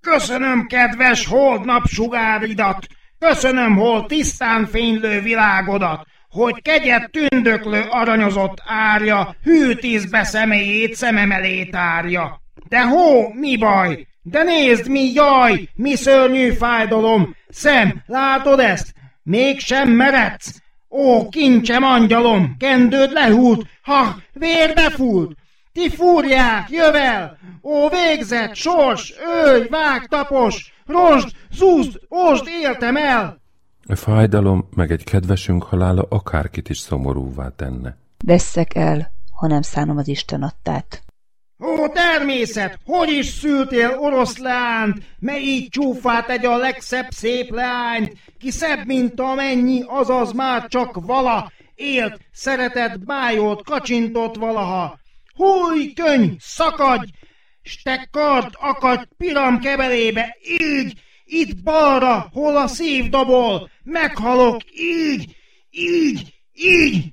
Köszönöm, kedves hold napsugáridat! Köszönöm, hol tisztán fénylő világodat! Hogy kegyet tündöklő aranyozott árja, hű tízbe személyét szemem elé tárja. De hó, mi baj? De nézd, mi jaj, mi szörnyű fájdalom! Szem, látod ezt? Mégsem meredsz! Ó, kincsem angyalom, kendőd lehúlt, ha, vérbe fúlt! Ti fúrják, jövel! Ó, végzett, sors, őj, vág, tapos, rosd, zúzd, osd, éltem el! A fájdalom meg egy kedvesünk halála akárkit is szomorúvá tenne. Vesszek el, ha nem szánom az Isten adtát. Ó, természet, hogy is szültél oroszlánt, mely így csúfát egy a legszebb szép leányt, ki szebb, mint amennyi, azaz már csak vala, élt, szeretett, bájolt, kacsintott valaha. Húj, könyv, szakadj, s te kard, akadj piram kebelébe, így, itt balra, hol a szív dobol, meghalok, így, így, így.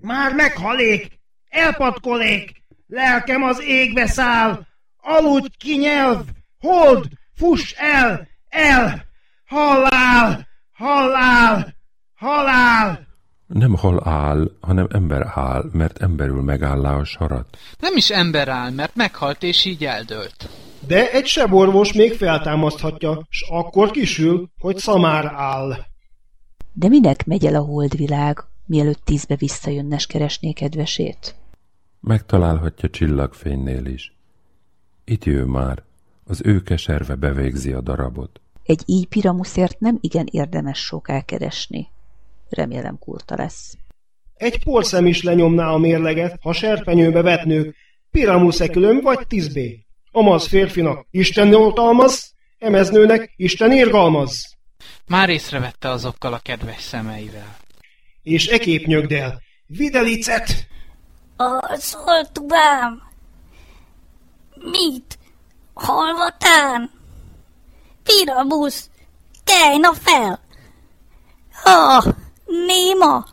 Már meghalék, elpatkolék, lelkem az égbe száll, aludj ki nyelv, hold, fuss el, el, halál, halál, halál. Nem hal áll, hanem ember áll, mert emberül megállá a sarat. Nem is ember áll, mert meghalt és így eldőlt. De egy seborvos még feltámaszthatja, s akkor kisül, hogy szamár áll. De minek megy el a holdvilág, mielőtt tízbe visszajönnes keresné kedvesét? Megtalálhatja csillagfénynél is. Itt jő már, az ő keserve bevégzi a darabot. Egy így piramuszért nem igen érdemes sok elkeresni. Remélem kurta lesz. Egy porszem is lenyomná a mérleget, ha serpenyőbe vetnők, piramuszekülön vagy tizbé. Amaz férfinak Isten oltalmaz, emeznőnek Isten irgalmaz. Már észrevette azokkal a kedves szemeivel. És ekép nyögdel, videlicet! Az oltubám! Mit? Halvatán? Piramusz! Kelj fel! Ah, néma!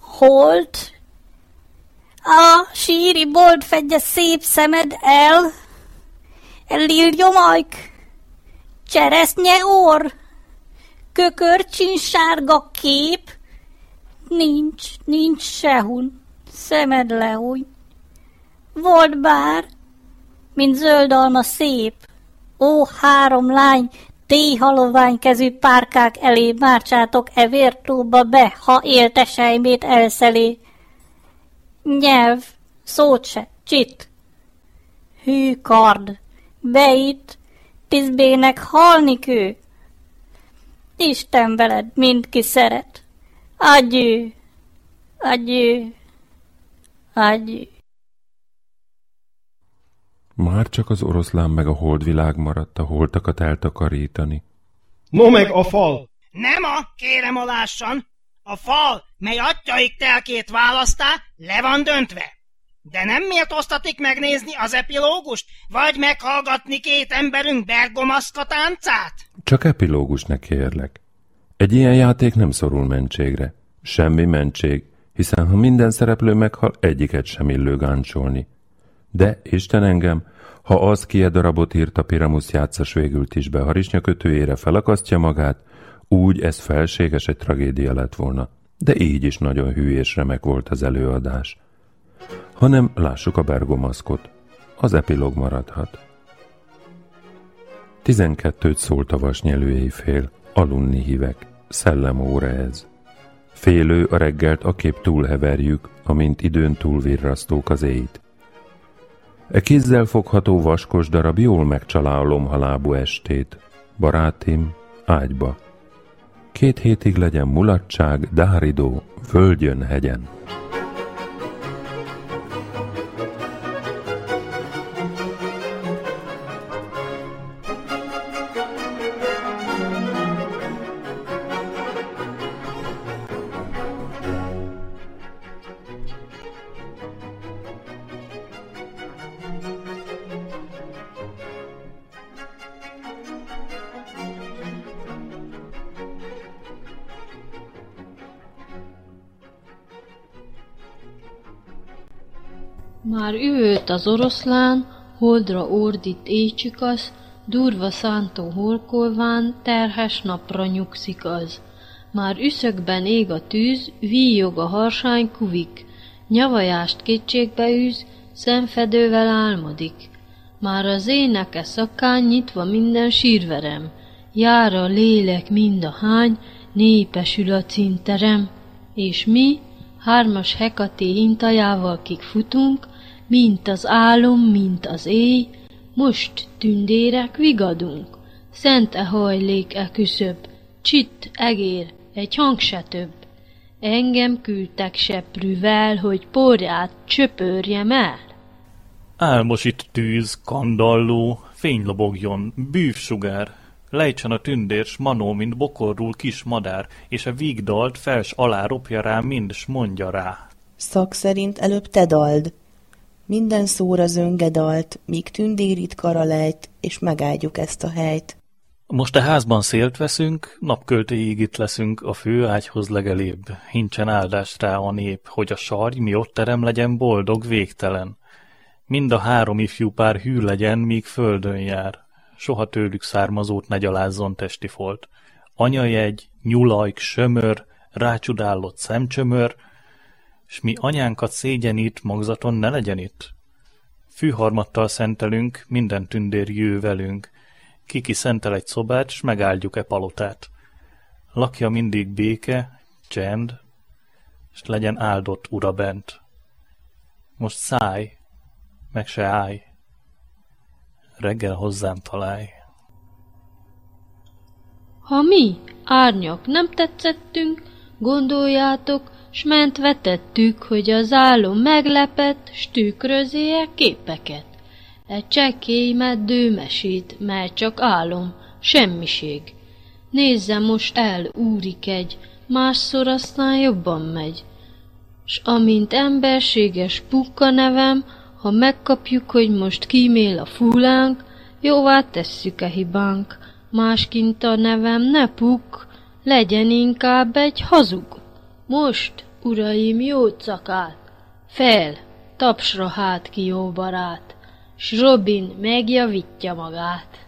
Holt? A síri bolt fedje szép szemed el! Liliomajk! Cseresznye orr! Kökörcsin sárga kép! Nincs, nincs sehun, szemed lehúny. Volt bár, mint zöld alma szép, ó három lány, Téhalovány kezű párkák elé márcsátok e vértóba be, ha élte sejmét elszelé. Nyelv, szót se, csit. Hű kard, beit, tizbének halni kő. Isten veled, mindki szeret. Adjő, adjő, adjő. Már csak az oroszlán meg a holdvilág maradt a holtakat eltakarítani. No meg a fal! Nem a, kérem alássan! A fal, mely atyaik telkét választá, le van döntve. De nem méltóztatik megnézni az epilógust, vagy meghallgatni két emberünk bergomaszka táncát? Csak epilógus kérlek. Egy ilyen játék nem szorul mentségre. Semmi mentség, hiszen ha minden szereplő meghal, egyiket sem illő gáncsolni. De, Isten engem, ha az kie darabot írt a Piramusz játszas végült is be harisnya kötőjére felakasztja magát, úgy ez felséges egy tragédia lett volna. De így is nagyon hű és remek volt az előadás. Hanem lássuk a bergomaszkot. Az epilóg maradhat. Tizenkettőt szólt a vasnyelő éjfél, alunni hívek, szellemóra ez. Félő a reggelt a kép túlheverjük, amint időn túl virrasztók az éjt. E kézzel fogható vaskos darab jól megcsalálom halábú estét. Barátim, ágyba. Két hétig legyen mulatság, dáridó, völgyön, hegyen. Már üvölt az oroszlán, holdra ordít éjcsikasz, durva szántó holkolván, terhes napra nyugszik az. Már üszökben ég a tűz, víjog a harsány kuvik, nyavajást kétségbe űz, szemfedővel álmodik. Már az éneke szakán nyitva minden sírverem, jár a lélek mind a hány, népesül a cinterem, és mi, hármas hekaté hintajával kik futunk, mint az álom, mint az éj, most tündérek vigadunk. Szent-e hajlék e küszöb, csitt egér, egy hang se több. Engem küldtek seprűvel, hogy porját csöpörjem el. Álmos itt tűz, kandalló, fény lobogjon, bűvsugár, lejtsen a tündér, s manó, mint bokorul kis madár, és a vígdalt fels alá ropja rá mind, s mondja rá. Szak szerint előbb te dald, minden szóra zöngedalt, míg tündérit karalejt, és megáldjuk ezt a helyt. Most a házban szélt veszünk, napköltéig itt leszünk, a fő ágyhoz legelébb. Hincsen áldást rá a nép, hogy a sarj mi ott terem legyen boldog, végtelen. Mind a három ifjú pár hű legyen, míg földön jár. Soha tőlük származót ne gyalázzon testi folt. Anyajegy, nyulajk, sömör, rácsodálott szemcsömör, s mi anyánkat szégyenít, magzaton ne legyen itt. Fűharmattal szentelünk, minden tündér jő velünk. Kiki szentel egy szobát, s megáldjuk-e palotát. Lakja mindig béke, csend, s legyen áldott ura bent. Most száj, meg se állj, reggel hozzám találj. Ha mi, árnyak, nem tetszettünk, Gondoljátok, s ment vetettük, hogy az álom meglepett, s tükrözéje képeket. Egy csekély meddő mesét, mert csak álom, semmiség. Nézze most el, úrik egy, másszor aztán jobban megy. S amint emberséges pukka nevem, ha megkapjuk, hogy most kímél a fúlánk, jóvá tesszük-e hibánk, másként a nevem ne puk, legyen inkább egy hazug. Most, uraim, jó cakát, fel, tapsra hát ki jó barát, s Robin megjavítja magát.